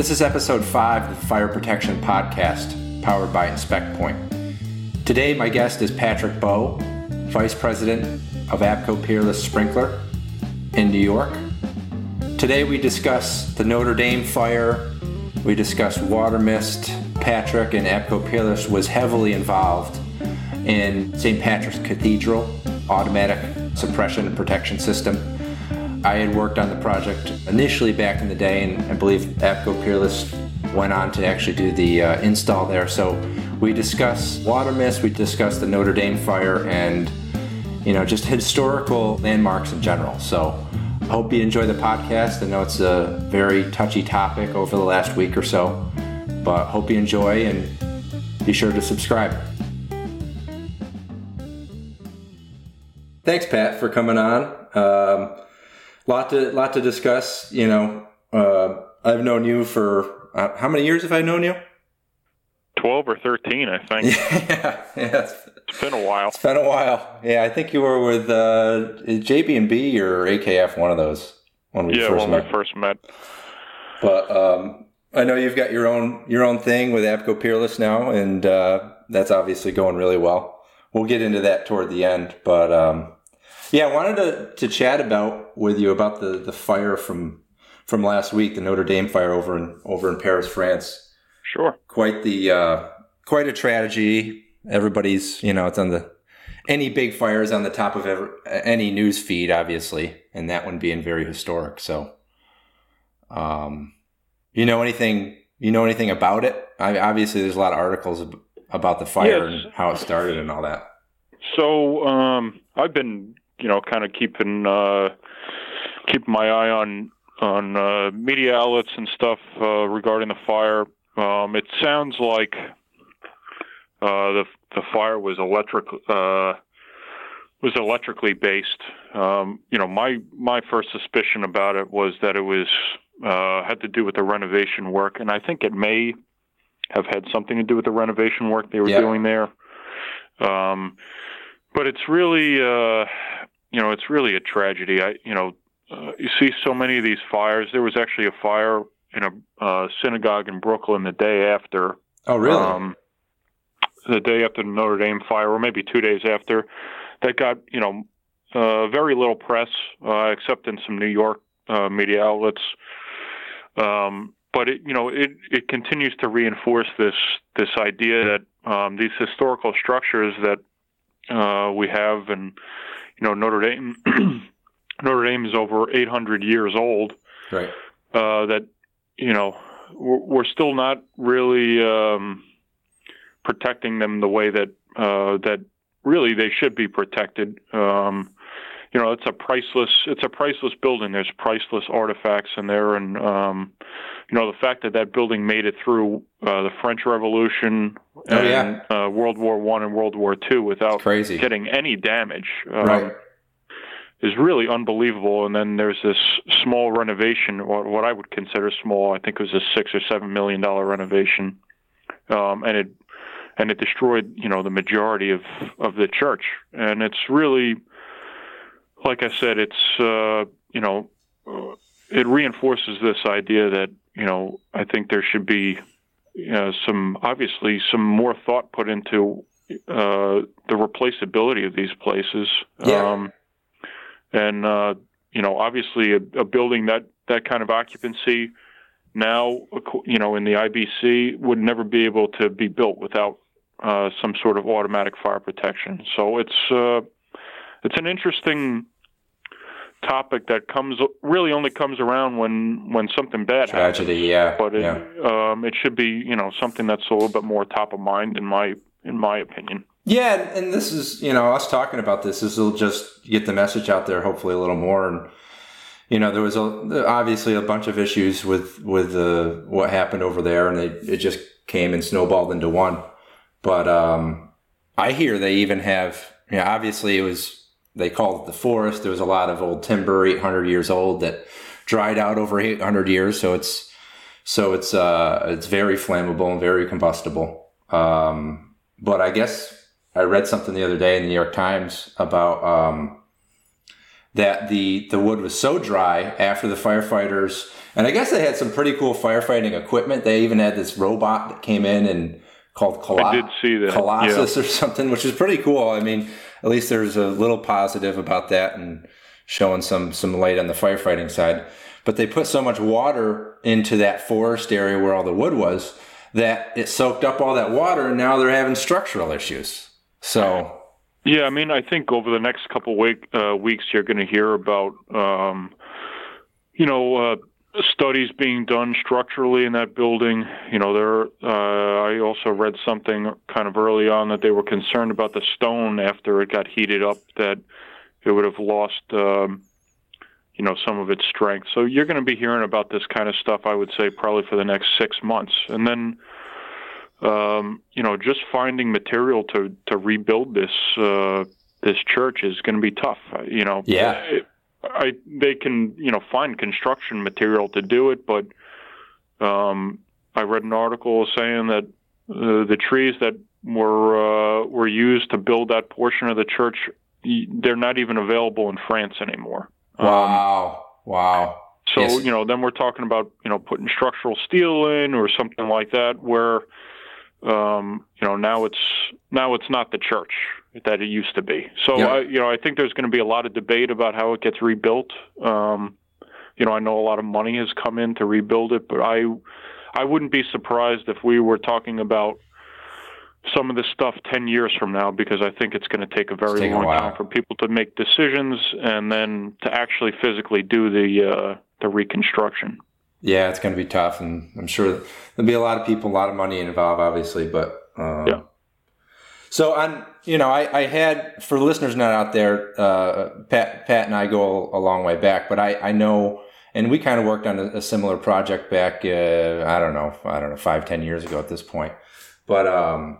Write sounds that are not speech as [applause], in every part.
This is episode 5 of the Fire Protection Podcast, powered by Inspect Point. Today, my guest is Patrick Bowe, Vice President of Abco Peerless Sprinkler in New York. Today, we discuss the Notre Dame fire, we discuss water mist. Patrick and Abco Peerless was heavily involved in St. Patrick's Cathedral automatic suppression and protection system. I had worked on the project initially back in the day, and I believe Abco Peerless went on to actually do the uh, install there. So we discuss water mist, we discuss the Notre Dame fire, and you know just historical landmarks in general. So I hope you enjoy the podcast. I know it's a very touchy topic over the last week or so, but hope you enjoy and be sure to subscribe. Thanks, Pat, for coming on. Um, lot to lot to discuss. You know, uh, I've known you for uh, how many years have I known you? Twelve or thirteen, I think. [laughs] yeah, yeah. It's, it's been a while. It's been a while. Yeah, I think you were with uh, JB and B or AKF, one of those when we yeah, first when met. we first met. But um, I know you've got your own your own thing with Abco Peerless now, and uh, that's obviously going really well we'll get into that toward the end. But um, yeah, I wanted to, to chat about with you about the, the fire from from last week, the Notre Dame fire over in over in Paris, France. Sure. Quite the uh, quite a tragedy. Everybody's you know it's on the any big fires on the top of every, any news feed, obviously, and that one being very historic. So, um, you know anything? You know anything about it? I, obviously, there's a lot of articles about the fire yes. and how it started and all that. So um, I've been, you know, kind of keeping uh, keeping my eye on on uh, media outlets and stuff uh, regarding the fire. Um, it sounds like uh, the the fire was electric uh, was electrically based. Um, you know, my my first suspicion about it was that it was uh, had to do with the renovation work, and I think it may have had something to do with the renovation work they were yeah. doing there. Um, but it's really, uh, you know, it's really a tragedy. I, you know, uh, you see so many of these fires. There was actually a fire in a uh, synagogue in Brooklyn the day after. Oh, really? Um, the day after the Notre Dame fire, or maybe two days after, that got you know uh, very little press, uh, except in some New York uh, media outlets. Um, but it you know it it continues to reinforce this this idea that um, these historical structures that uh, we have and you know Notre Dame [clears throat] Notre Dame is over 800 years old. Right. Uh, that you know we're, we're still not really um, protecting them the way that uh, that really they should be protected. Um, you know it's a priceless it's a priceless building there's priceless artifacts in there and um, you know the fact that that building made it through uh, the French Revolution oh, yeah. uh, World War One and World War Two without getting any damage um, right. is really unbelievable. And then there's this small renovation, or what I would consider small. I think it was a six or seven million dollar renovation, um, and it and it destroyed you know the majority of of the church. And it's really, like I said, it's uh, you know. Uh, it reinforces this idea that you know, I think there should be you know, some obviously some more thought put into uh, the replaceability of these places. Yeah. Um, and uh, you know, obviously, a, a, building that that kind of occupancy now, you know, in the IBC would never be able to be built without uh, some sort of automatic fire protection. So it's uh, it's an interesting topic that comes really only comes around when when something bad tragedy happens. yeah but it, yeah. Um, it should be you know something that's a little bit more top of mind in my in my opinion yeah and this is you know us talking about this this will just get the message out there hopefully a little more and you know there was a, obviously a bunch of issues with with uh, what happened over there and it, it just came and snowballed into one but um, i hear they even have you know, obviously it was they called it the forest. There was a lot of old timber, 800 years old, that dried out over 800 years. So it's so it's uh, it's very flammable and very combustible. Um, but I guess I read something the other day in the New York Times about um, that the the wood was so dry after the firefighters and I guess they had some pretty cool firefighting equipment. They even had this robot that came in and called Col- I did see that. Colossus yeah. or something, which is pretty cool. I mean, at least there's a little positive about that and showing some some light on the firefighting side. But they put so much water into that forest area where all the wood was that it soaked up all that water, and now they're having structural issues. So. Yeah, I mean, I think over the next couple week, uh, weeks, you're going to hear about, um, you know, uh, studies being done structurally in that building. You know, there. Uh, I also read something kind of early on that they were concerned about the stone after it got heated up that it would have lost, um, you know, some of its strength. So you're going to be hearing about this kind of stuff. I would say probably for the next six months, and then. Um, you know, just finding material to to rebuild this uh, this church is going to be tough. You know, yeah. It, I they can you know find construction material to do it, but um, I read an article saying that uh, the trees that were uh, were used to build that portion of the church they're not even available in France anymore. Wow! Um, wow! So yes. you know, then we're talking about you know putting structural steel in or something like that, where um, you know now it's now it's not the church that it used to be. So yeah. I, you know, I think there's going to be a lot of debate about how it gets rebuilt. Um, you know, I know a lot of money has come in to rebuild it, but I I wouldn't be surprised if we were talking about some of this stuff 10 years from now because I think it's going to take a very long a time for people to make decisions and then to actually physically do the uh, the reconstruction. Yeah, it's going to be tough, and I'm sure there'll be a lot of people, a lot of money involved, obviously. But um, yeah. So on, you know, I, I had for listeners not out there, uh, Pat, Pat and I go a long way back, but I, I know, and we kind of worked on a, a similar project back, uh, I don't know, I don't know, five, ten years ago at this point. But, um,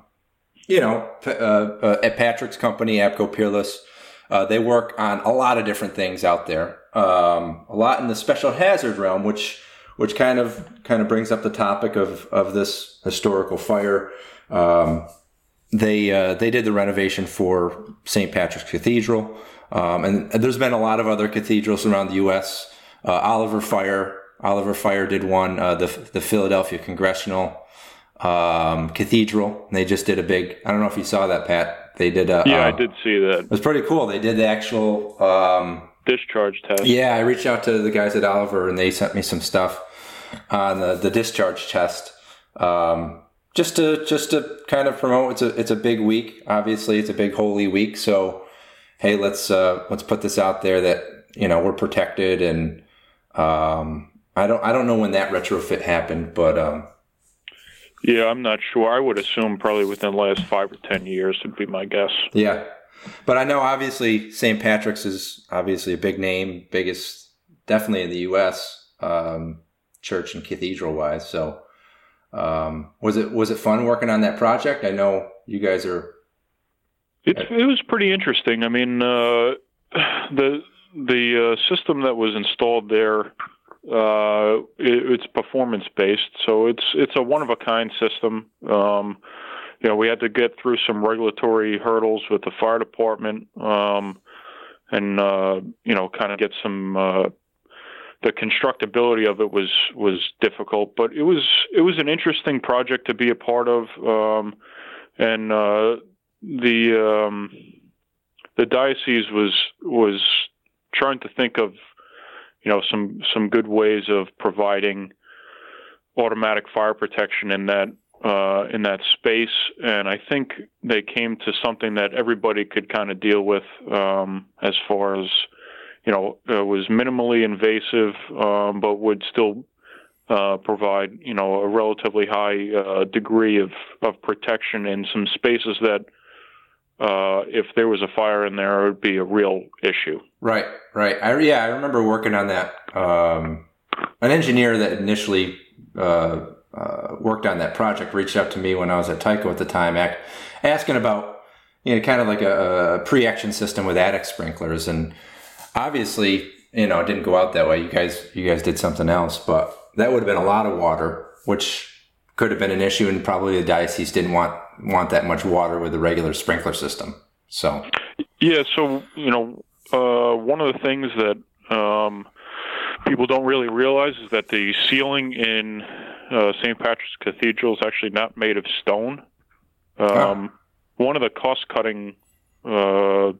you know, uh, uh, at Patrick's company, Abco Peerless, uh, they work on a lot of different things out there. Um, a lot in the special hazard realm, which, which kind of, kind of brings up the topic of, of this historical fire. Um, they uh, they did the renovation for St. Patrick's Cathedral, um, and there's been a lot of other cathedrals around the U.S. Uh, Oliver Fire Oliver Fire did one, uh, the the Philadelphia Congressional um, Cathedral. They just did a big. I don't know if you saw that, Pat. They did a. Yeah, I uh, did see that. It was pretty cool. They did the actual um, discharge test. Yeah, I reached out to the guys at Oliver, and they sent me some stuff on the the discharge test. Um, just to just to kind of promote it's a it's a big week. Obviously it's a big holy week. So hey let's uh let's put this out there that you know we're protected and um i don't i don't know when that retrofit happened but um yeah i'm not sure. I would assume probably within the last five or ten years would be my guess. Yeah. But i know obviously st patrick's is obviously a big name biggest definitely in the us um church and cathedral wise so um, was it was it fun working on that project? I know you guys are. It it was pretty interesting. I mean, uh, the the uh, system that was installed there uh, it, it's performance based, so it's it's a one of a kind system. Um, you know, we had to get through some regulatory hurdles with the fire department, um, and uh, you know, kind of get some uh, the constructability of it was was difficult, but it was it was an interesting project to be a part of, um, and uh, the um, the diocese was was trying to think of you know some some good ways of providing automatic fire protection in that uh, in that space, and I think they came to something that everybody could kind of deal with um, as far as you know, uh, was minimally invasive, um, but would still uh, provide, you know, a relatively high uh, degree of, of protection in some spaces that, uh, if there was a fire in there, it would be a real issue. Right, right. I, yeah, I remember working on that. Um, an engineer that initially uh, uh, worked on that project reached out to me when I was at Tyco at the time, asking about, you know, kind of like a, a pre-action system with attic sprinklers and obviously, you know, it didn't go out that way. You guys, you guys did something else, but that would have been a lot of water, which could have been an issue, and probably the diocese didn't want want that much water with the regular sprinkler system. So, yeah, so you know, uh, one of the things that um, people don't really realize is that the ceiling in uh, St. Patrick's Cathedral is actually not made of stone. Um, One of the cost-cutting uh,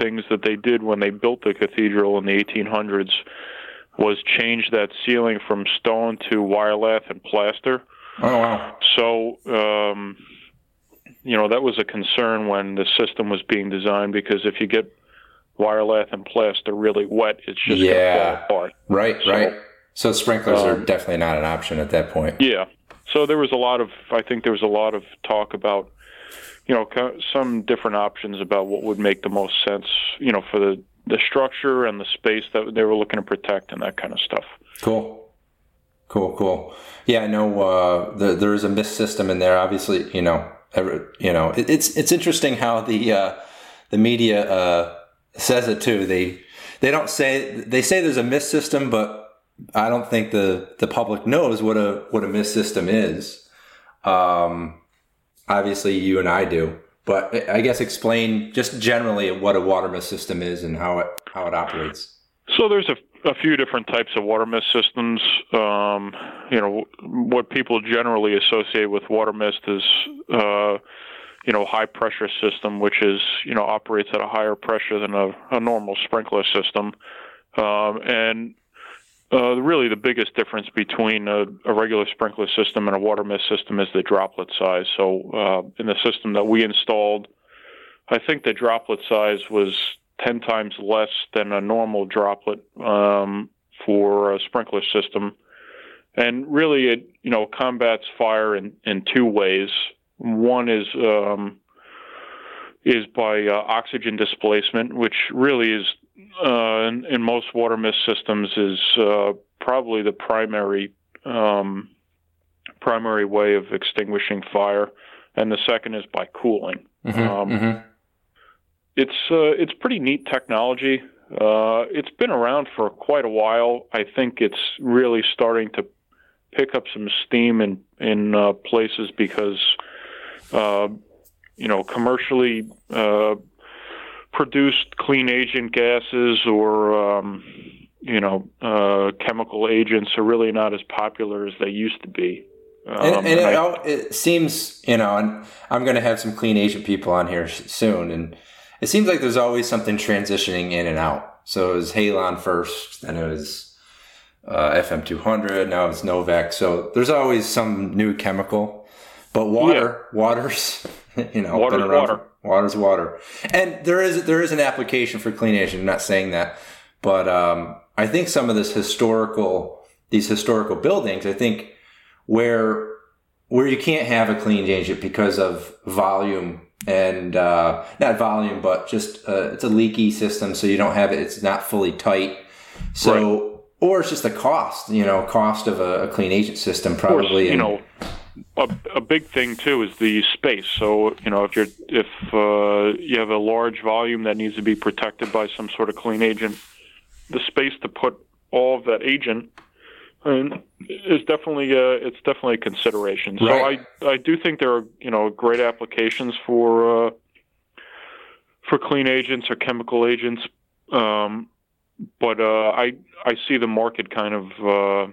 things that they did when they built the cathedral in the 1800s was change that ceiling from stone to wire lath and plaster. Oh wow! So, um, you know, that was a concern when the system was being designed because if you get wire lath and plaster really wet, it's just Yeah. going to fall apart. Right, So- right. So sprinklers are Um, definitely not an option at that point. Yeah. So there was a lot of, I think there was a lot of talk about, you know, some different options about what would make the most sense, you know, for the the structure and the space that they were looking to protect and that kind of stuff. Cool. Cool, cool. Yeah, I know uh, the, there is a mist system in there. Obviously, you know, every, you know, it, it's it's interesting how the uh, the media uh, says it too. They they don't say they say there's a mist system, but I don't think the the public knows what a what a mist system is. Um, obviously, you and I do, but I guess explain just generally what a water mist system is and how it how it operates. So there's a, a few different types of water mist systems. Um, you know, what people generally associate with water mist is, uh, you know, high pressure system, which is you know operates at a higher pressure than a, a normal sprinkler system, um, and uh, really the biggest difference between a, a regular sprinkler system and a water mist system is the droplet size. So uh, in the system that we installed, I think the droplet size was 10 times less than a normal droplet um, for a sprinkler system. And really, it you know combats fire in, in two ways. One is um, is by uh, oxygen displacement, which really is uh, in, in most water mist systems is uh, probably the primary um, primary way of extinguishing fire, and the second is by cooling. Mhm, Um, mhm. It's uh, it's pretty neat technology. Uh, it's been around for quite a while. I think it's really starting to pick up some steam in in uh, places because uh, you know commercially uh, produced clean agent gases or um, you know uh, chemical agents are really not as popular as they used to be. Um, and, and and it, I- it seems, you know, and I'm going to have some clean agent people on here soon, and it seems like there's always something transitioning in and out. So it was Halon first, then it was uh, FM200, now it's Novec. So there's always some new chemical. But water, water's, [laughs] you know, Water's water. for- water's water, and there is there is an application for clean agent. I'm not saying that, but um, I think some of this historical these historical buildings, I think where where you can't have a clean agent because of volume and uh, not volume, but just uh, it's a leaky system, so you don't have it. It's not fully tight. So, or it's just the cost. You know, cost of a, a clean agent system Of course, probably. you and- know, a, a big thing too is the space. So you know, if you're if uh, you have a large volume that needs to be protected by some sort of clean agent, the space to put all of that agent is definitely uh, it's definitely a consideration. So Right. I I do think there are you know great applications for uh, for clean agents or chemical agents, um, but uh, I I see the market kind of.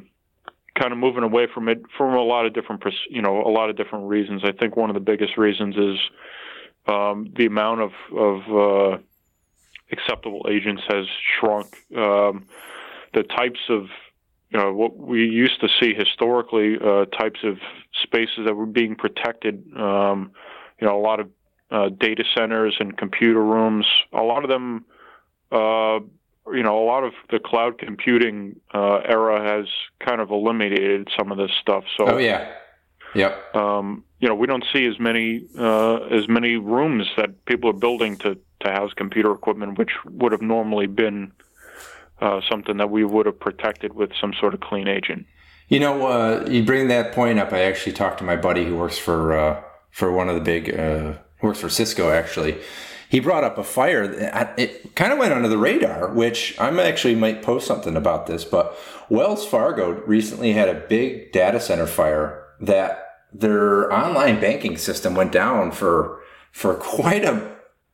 Uh, kind of moving away from it from a lot of different, you know, a lot of different reasons. I think one of the biggest reasons is um, the amount of of uh, acceptable agents has shrunk. Um, the types of you know, what we used to see historically, uh, types of spaces that were being protected. Um, you know, a lot of uh, data centers and computer rooms. A lot of them. You know, a lot of the cloud computing uh, era has kind of eliminated some of this stuff. So, oh yeah, yep. um, you know, we don't see as many uh, as many rooms that people are building to to house computer equipment, which would have normally been uh, something that we would have protected with some sort of clean agent. You know, uh, you bring that point up. I actually talked to my buddy who works for uh, for one of the big uh, works for Cisco. Actually, he brought up a fire. that- It kind of went under the radar, which I'm actually might post something about this. But Wells Fargo recently had a big data center fire that their online banking system went down for for [laughs] quite a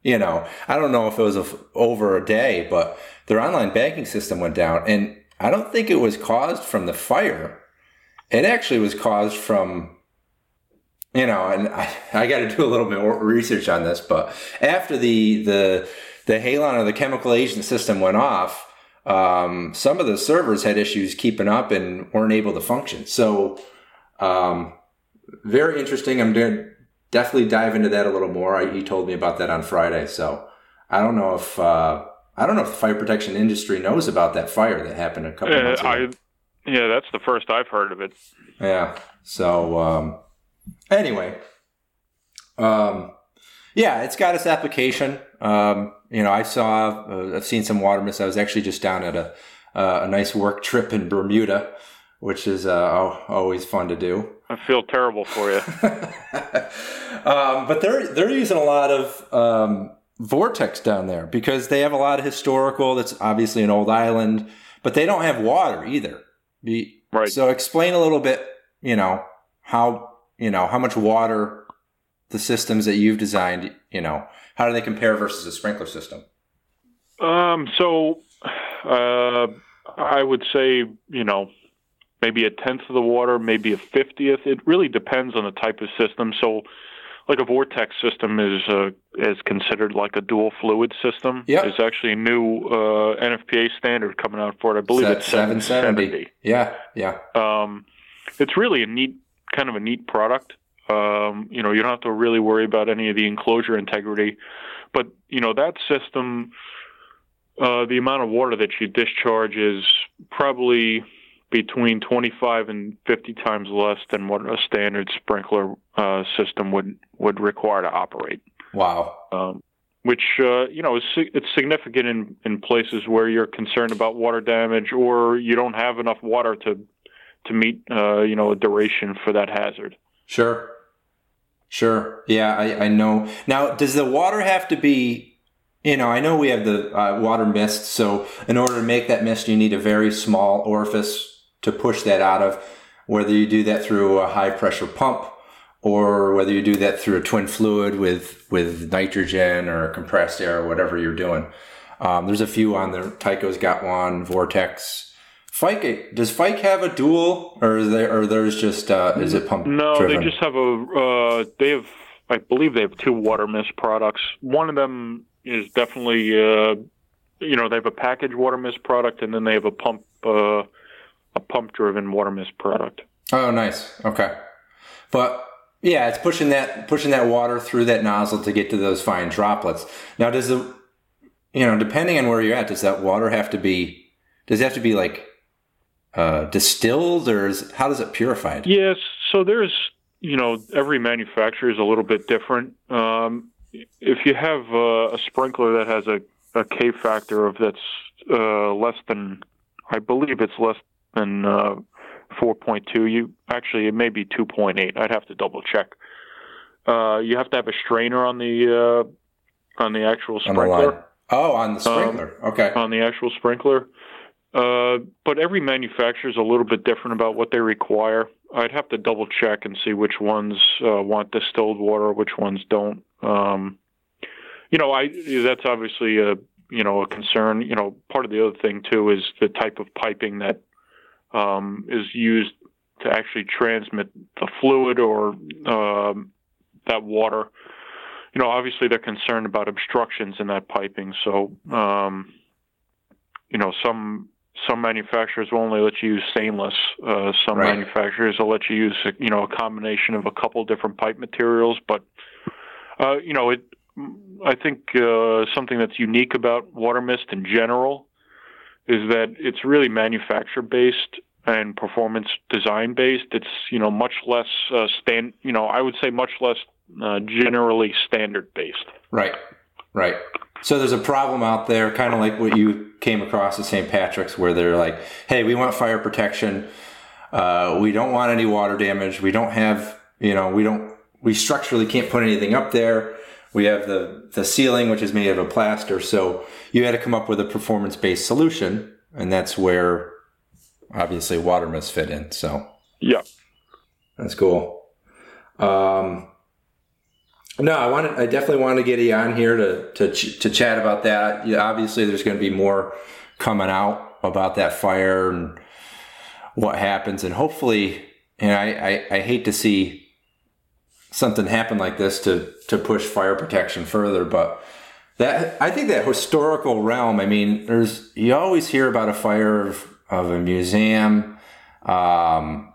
You know, I don't know if it was a, over a day, but their online banking system went down. And I don't think it was caused from the fire. It actually was caused from, you know, and I, I got to do a little bit more research on this, but after the, the, the Halon or the chemical agent system went off, um, some of the servers had issues keeping up and weren't able to function. So, um, very interesting. I'm going to definitely dive into that a little more. I, he told me about that on Friday. So I don't know if, uh, I don't know if the fire protection industry knows about that fire that happened a couple uh, months ago. I, yeah, that's the first I've heard of it. Yeah. So, um, anyway, um, yeah, it's got its application. Um, you know, I saw, uh, I've seen some water mist. I was actually just down at a, uh, a nice work trip in Bermuda, which is uh, always fun to do. I feel terrible for you. [laughs] um, but they're they're using a lot of um, vortex down there because they have a lot of historical. That's obviously an old island, but they don't have water either. Be, right. So explain a little bit. You know how you know how much water the systems that you've designed. You know how do they compare versus a sprinkler system? Um. So, uh, I would say you know maybe a tenth of the water, maybe a fiftieth. It really depends on the type of system. So, like a vortex system is uh, is considered like a dual fluid system. Yeah, there's actually a new uh, NFPA standard coming out for it. I believe Se- it's 770. Yeah, yeah. Um, it's really a neat kind of a neat product. Um, you know, you don't have to really worry about any of the enclosure integrity, but you know that system. Uh, the amount of water that you discharge is probably between 25 and 50 times less than what a standard sprinkler uh, system would would require to operate. Wow. Um, which uh, you know is it's significant in in places where you're concerned about water damage or you don't have enough water to to meet uh, you know a duration for that hazard. Sure. Sure. Yeah, I, I know. Now, does the water have to be you know, I know we have the uh, water mist, so in order to make that mist, you need a very small orifice to push that out of, whether you do that through a high pressure pump or whether you do that through a twin fluid with, with nitrogen or compressed air or whatever you're doing. Um, there's a few on there. Tyco's got one, Vortex. Fike, does Fike have a dual or is there, or there's just, uh, is it pump? No, driven? they just have a, uh, they have, I believe they have two water mist products. One of them is definitely, uh, you know, they have a package water mist product and then they have a pump, uh, a pump driven water mist product. Oh, nice. Okay. But yeah, it's pushing that pushing that water through that nozzle to get to those fine droplets. Now, does the you know, depending on where you're at, does that water have to be does it have to be like uh, distilled or is how does it purified? Yes. So there's you know every manufacturer is a little bit different. Um, if you have uh, a sprinkler that has a, a K factor of that's uh, less than, I believe it's less than uh, 4.2. You actually it may be 2.8. I'd have to double check. Uh, you have to have a strainer on the uh, on the actual sprinkler. On oh, on the sprinkler. Um, okay. On the actual sprinkler. Uh, but every manufacturer is a little bit different about what they require. I'd have to double check and see which ones uh, want distilled water, which ones don't. Um, you know, I that's obviously a you know a concern. You know, part of the other thing too is the type of piping that um, is used to actually transmit the fluid or um, that water. You know, obviously they're concerned about obstructions in that piping. So, um, you know, some some manufacturers will only let you use stainless. Uh, some right. manufacturers will let you use, you know, a combination of a couple different pipe materials. But, uh, you know, it. I think uh, something that's unique about water mist in general is that it's really manufacturer based and performance design based. It's you know much less uh, stand. You know I would say much less uh, generally standard based. Right, right. So there's a problem out there, kind of like what you came across at St. Patrick's, where they're like, "Hey, we want fire protection. Uh, we don't want any water damage. We don't have, you know, we don't, we structurally can't put anything up there. We have the the ceiling, which is made of a plaster. So you had to come up with a performance based solution, and that's where obviously water mist fit in. So yeah, that's cool. Um, No, I wanted. I definitely want to get you on here to to to chat about that. Obviously, there's going to be more coming out about that fire and what happens, and hopefully, and I, I, I hate to see something happen like this to to push fire protection further, but that I think that historical realm. I mean, there's you always hear about a fire of, of a museum. Um,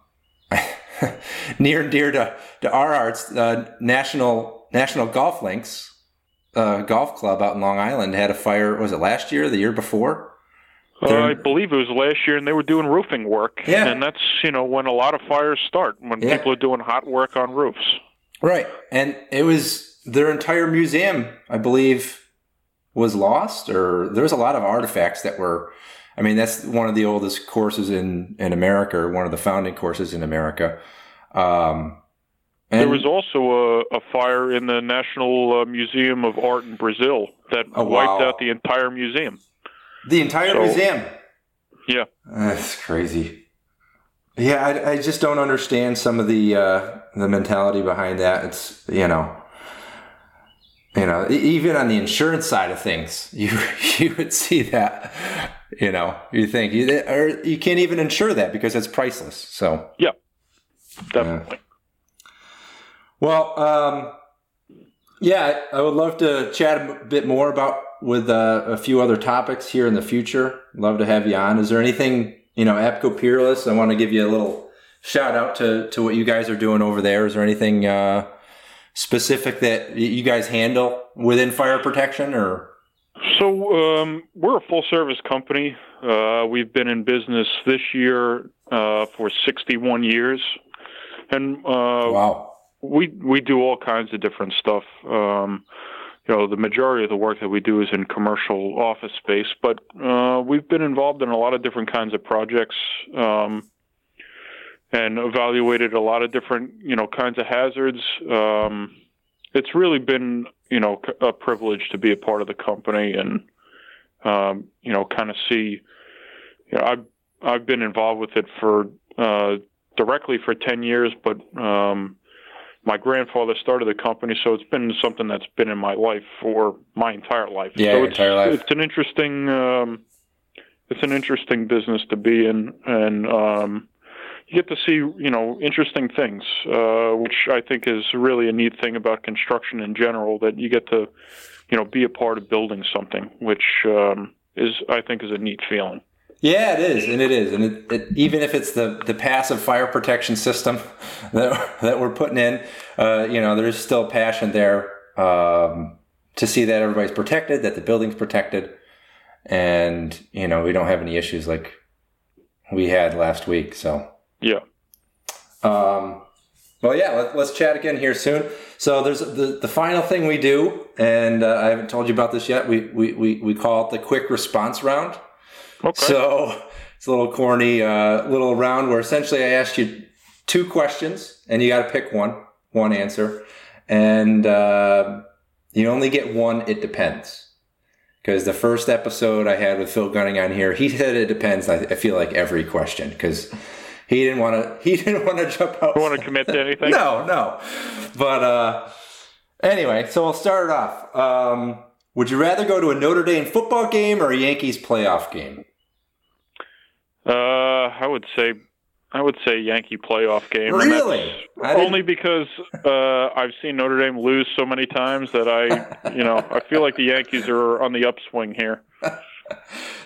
[laughs] near and dear to, to our hearts, uh, National National Golf Links uh, Golf Club out in Long Island had a fire. Was it last year, the year before? Uh, I believe it was last year, and they were doing roofing work. Yeah. and that's you know when a lot of fires start when Yeah. people are doing hot work on roofs. Right, and it was their entire museum, I believe, was lost, or there was a lot of artifacts that were. I mean, that's one of the oldest courses in in America, or one of the founding courses in America. Um, and, There was also a, a fire in the National uh, Museum of Art in Brazil that Oh, wiped wow. out the entire museum. the entire so- museum. Yeah. That's crazy. Yeah, I, I just don't understand some of the uh, the mentality behind that. It's you know, you know, even on the insurance side of things, [laughs] you you would see that. You know, you think you or you can't even insure that because it's priceless. So yeah, Definitely. Well, um, yeah, I would love to chat a bit more about with uh, a few other topics here in the future. Love to have you on. Is there anything you know, Abco Peerless? I want to give you a little shout out to to what you guys are doing over there. Is there anything uh, specific that you guys handle within fire protection, or So um, we're a full service company. Uh, we've been in business this year uh, for 61 years, and uh, wow? We we do all kinds of different stuff. Um, you know, the majority of the work that we do is in commercial office space, but uh, we've been involved in a lot of different kinds of projects um, and evaluated a lot of different you know kinds of hazards. Um, it's really been you know a privilege to be a part of the company and um, you know kind of see. You know, I've I've been involved with it for uh, directly for ten years, but um, my grandfather started the company, so it's been something that's been in my life for my entire life. Yeah, so it's, entire life. It's an interesting, um, it's an interesting business to be in, and um, you get to see, you know, interesting things, uh, which I think is really a neat thing about construction in general. That you get to, you know, be a part of building something, which um, is, I think, is a neat feeling. Yeah, it is, and it is, and it, it, even if it's the, the passive fire protection system [laughs] that that we're putting in, uh, you know, there's still passion there um, to see that everybody's protected, that the building's protected, and you know we don't have any issues like we had last week. So, Yeah. um, well, yeah, let, let's chat again here soon. So there's the, the final thing we do, and uh, I haven't told you about this yet. We, we, we, we call it the quick response round. Okay. So it's a little corny, uh, little round where essentially I asked you two questions and you got to pick one, one answer, and uh, you only get one. It depends. Because the first episode I had with Phil Gunning on here, he said it depends. I, feel like every question because he didn't want to. [laughs] He didn't want to jump out. You want to commit to anything? [laughs] No, no. But uh, anyway, so I'll start it off. Um, would you rather go to a Notre Dame football game or a Yankees playoff game? Uh, I would say, I would say Yankee playoff game. Really? Only because uh, I've seen Notre Dame lose so many times that I, you know, I feel like the Yankees are on the upswing here. [laughs]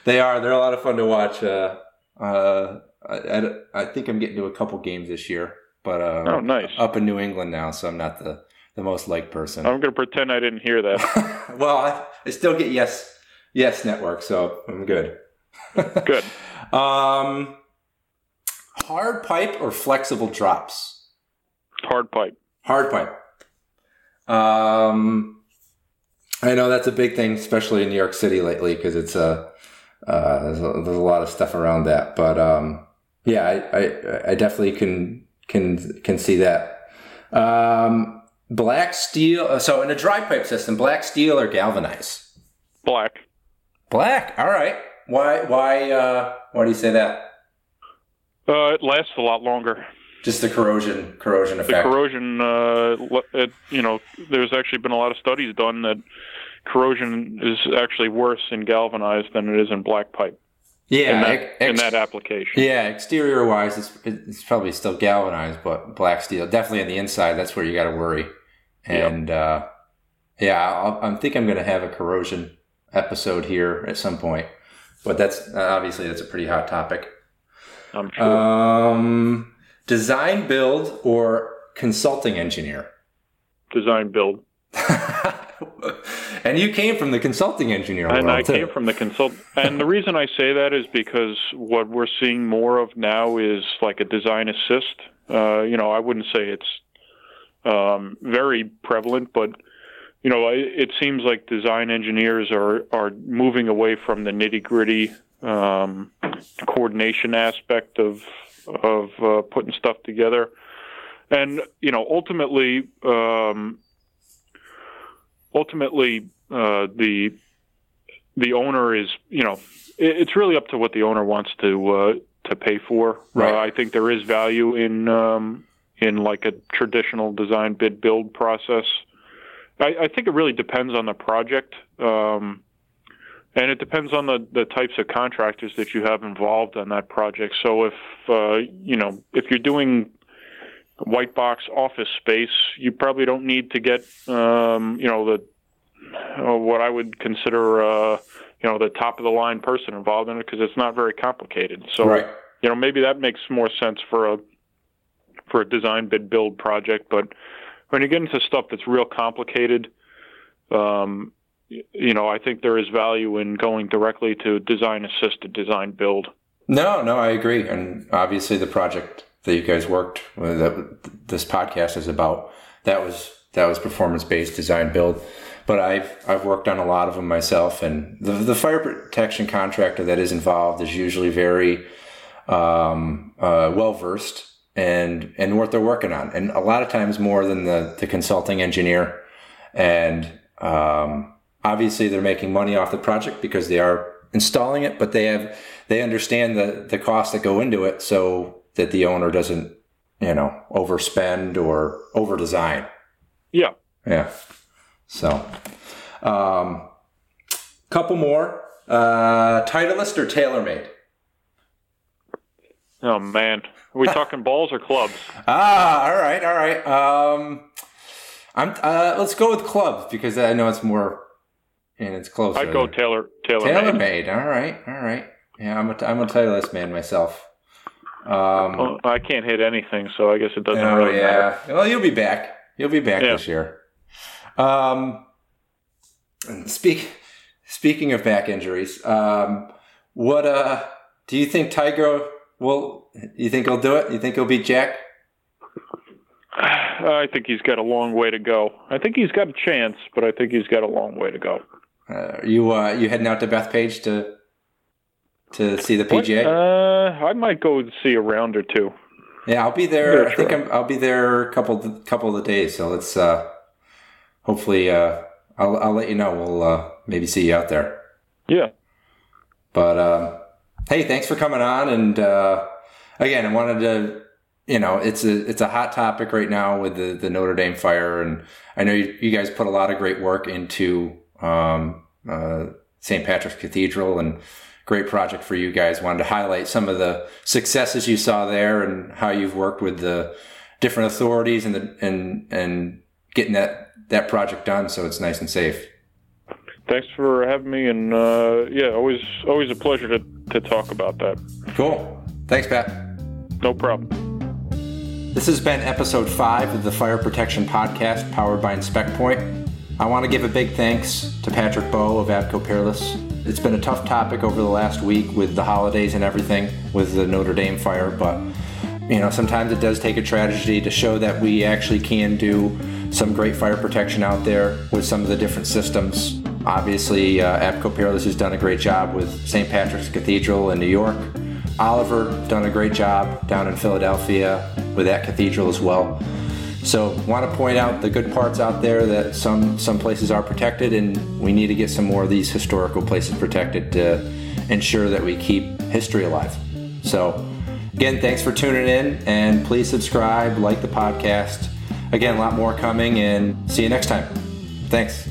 They are. They're a lot of fun to watch. Uh, uh, I, I, I think I'm getting to a couple games this year, but uh, Oh, nice. up in New England now, so I'm not the, the most liked person. I'm going to pretend I didn't hear that. [laughs] well, I, I still get yes, yes network, so I'm good. [laughs] Good. Um, hard pipe or flexible drops? Hard pipe. Hard pipe. Um, I know that's a big thing, especially in New York City lately, because it's a, uh, there's a there's a lot of stuff around that. But um, yeah, I, I I definitely can can can see that. Um, black steel. uh, So in a dry pipe system, black steel or galvanized? Black. Black. All right. Why why uh, why do you say that? Uh, it lasts a lot longer. just the corrosion corrosion effect. the corrosion. Uh, it, you know, there's actually been a lot of studies done that corrosion is actually worse in galvanized than it is in black pipe. yeah, in that, ex- in that application. yeah. Exterior wise, it's it's probably still galvanized, but black steel definitely on the inside. That's where you got to worry. And uh, yeah, I think I'm going to have a corrosion episode here at some point. But that's obviously that's a pretty hot topic. I'm sure. Um, design, build, or consulting engineer. Design build. [laughs] and you came from the consulting engineer And world I too. came from the consult. And the reason I say that is because what we're seeing more of now is like a design assist. Uh, you know, I wouldn't say it's um, very prevalent, but you know, it, it seems like design engineers are are moving away from the nitty gritty um, coordination aspect of of uh, putting stuff together. And you know, ultimately, um, ultimately, uh, the the owner is, you know, it, it's really up to what the owner wants to uh, to pay for. Right. Uh, I think there is value in um, in like a traditional design bid build process. I, I think it really depends on the project, um, and it depends on the, the types of contractors that you have involved on that project. So if uh, you know if you're doing white box office space, you probably don't need to get um, you know the uh, what I would consider uh, you know the top of the line person involved in it because it's not very complicated. So right. you know maybe that makes more sense for a for a design bid build project, but when you get into stuff that's real complicated, um, you know I think there is value in going directly to design assisted design build. No, no, I agree. And obviously, the project that you guys worked with, that this podcast is about, that was that was performance based design build. But I've I've worked on a lot of them myself, and the the fire protection contractor that is involved is usually very um, uh, well versed and and what they're working on, and a lot of times more than the the consulting engineer. And um, obviously, they're making money off the project because they are installing it, but they have they understand the the costs that go into it, so that the owner doesn't you know overspend or over design. Yeah. Yeah. So, um, couple more. Uh, Titleist or TaylorMade? Oh man, are we [laughs] talking balls or clubs? Ah, all right, all right. Um, I'm. Uh, let's go with clubs because I know it's more and it's closer. I'd go Taylor Taylor. TaylorMade. All right, all right. Yeah, I'm a I'm a Titleist man myself. Um, Well, I can't hit anything, so I guess it doesn't oh really yeah. matter. Well, you'll be back. You'll be back Yeah. this year. Um, and speak speaking of back injuries, um, what uh do you think Tiger will? You think he'll do it? You think he'll beat Jack? [sighs] I think he's got a long way to go. I think he's got a chance, but I think he's got a long way to go. Uh, you uh, you heading out to Bethpage to to see the What? PGA? Uh, I might go see a round or two. yeah, I'll be there. I think. I'm, I'll be there a couple couple of days. So let's uh, hopefully uh, I'll I'll let you know. We'll uh, maybe see you out there. Yeah. But um, hey, thanks for coming on. And uh, again, I wanted to, you know, it's a it's a hot topic right now with the the Notre Dame fire, and I know you, you guys put a lot of great work into um, uh, St. Patrick's Cathedral, and great project for you guys. Wanted to highlight some of the successes you saw there, and how you've worked with the different authorities and the and and getting that that project done so it's nice and safe. Thanks for having me, and uh, yeah, always always a pleasure to, to talk about that. Cool. Thanks, Pat. No problem. This has been episode five of the Fire Protection Podcast powered by Inspect Point. I want to give a big thanks to Patrick Bowe of Abco Peerless. It's been a tough topic over the last week with the holidays and everything with the Notre Dame fire, but you know, sometimes it does take a tragedy to show that we actually can do some great fire protection out there with some of the different systems. Obviously, uh, Abco Peerless has done a great job with St. Patrick's Cathedral in New York. Oliver done a great job down in Philadelphia with that cathedral as well. So, want to point out the good parts out there that some some places are protected, and we need to get some more of these historical places protected to ensure that we keep history alive. So, Again, thanks for tuning in and please subscribe, like the podcast. Again, a lot more coming and see you next time. Thanks.